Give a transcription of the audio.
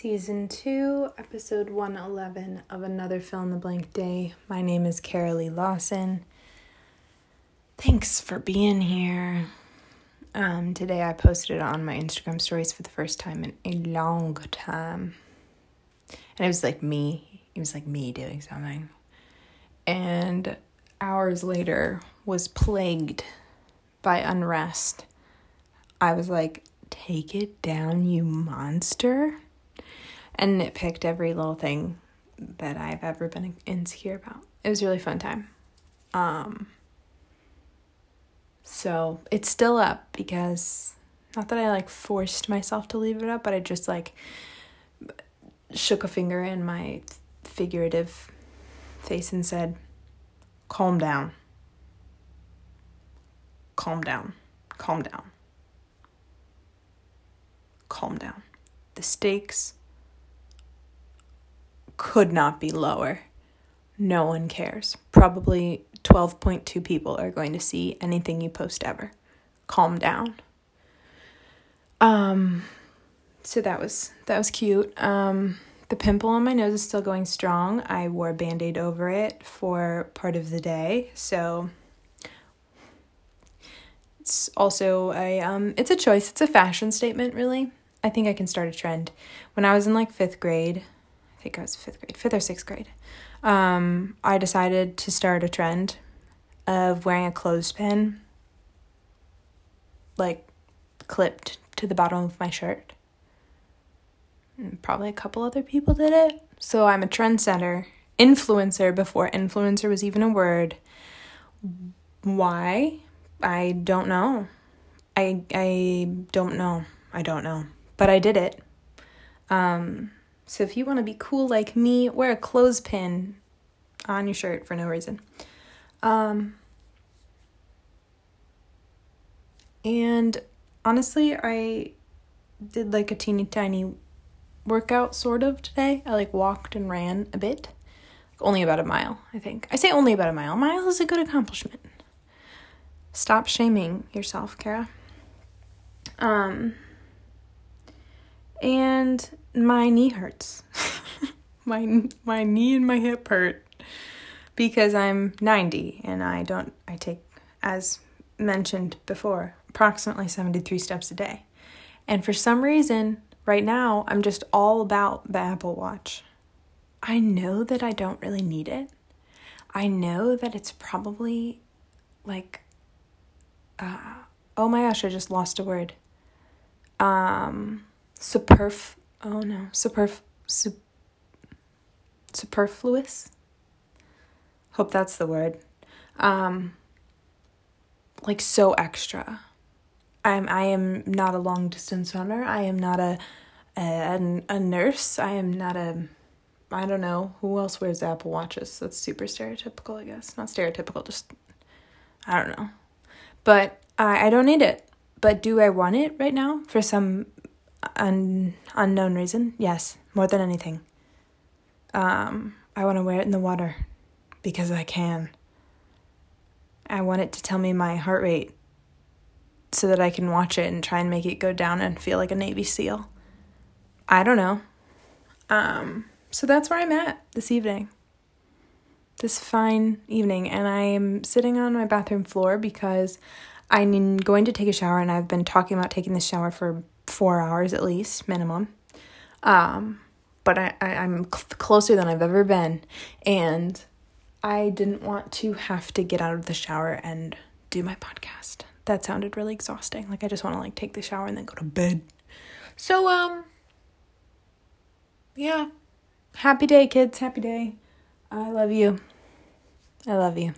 Season 2, Episode 111 of Another Fill in the Blank Day. My name is Carolee Lawson. Thanks for being here. Um, today I posted on my Instagram stories for the first time in a long time. And it was like me. It was like me doing something. And hours later was plagued by unrest. I was like, take it down, you monster. And nitpicked every little thing that I've ever been insecure about. It was really fun time. Um, so it's still up because not that I like forced myself to leave it up, but I just like shook a finger in my figurative face and said, calm down. Calm down. Calm down calm down. The stakes could not be lower. No one cares. Probably 12.2 people are going to see anything you post ever. Calm down. Um so that was that was cute. Um the pimple on my nose is still going strong. I wore a band-aid over it for part of the day. So it's also a um it's a choice. It's a fashion statement really. I think I can start a trend. When I was in like fifth grade, I think I was fifth grade, fifth or sixth grade, um, I decided to start a trend of wearing a clothespin like clipped to the bottom of my shirt. And probably a couple other people did it. So I'm a trendsetter, influencer before influencer was even a word. Why? I don't know. I I don't know. I don't know but I did it. Um, so if you want to be cool like me, wear a clothespin on your shirt for no reason. Um, and honestly, I did like a teeny tiny workout sort of today. I like walked and ran a bit. Only about a mile, I think. I say only about a mile. A mile is a good accomplishment. Stop shaming yourself, Kara. Um, and my knee hurts. my my knee and my hip hurt because I'm 90 and I don't I take as mentioned before approximately 73 steps a day. And for some reason right now I'm just all about the Apple Watch. I know that I don't really need it. I know that it's probably like uh, oh my gosh, I just lost a word. Um superf oh no superf sup, superfluous? Hope that's the word. Um like so extra. I'm i am not a long distance runner. I am not a a, a nurse. I am not a i don't know. Who else wears apple watches? That's super stereotypical i guess. Not stereotypical just i don't know. But i i don't need it. But do i want it right now for some un- unknown reason, yes, more than anything. Um, I want to wear it in the water because I can. I want it to tell me my heart rate so that I can watch it and try and make it go down and feel like a Navy SEAL. I don't know. Um, so that's where I'm at this evening. This fine evening, and I am sitting on my bathroom floor because I'm going to take a shower, and I've been talking about taking the shower for four hours at least, minimum. Um, but I, I, am cl- closer than I've ever been. And I didn't want to have to get out of the shower and do my podcast. That sounded really exhausting. Like I just want to like take the shower and then go to bed. So um yeah. Happy day kids, happy day. I love you. I love you.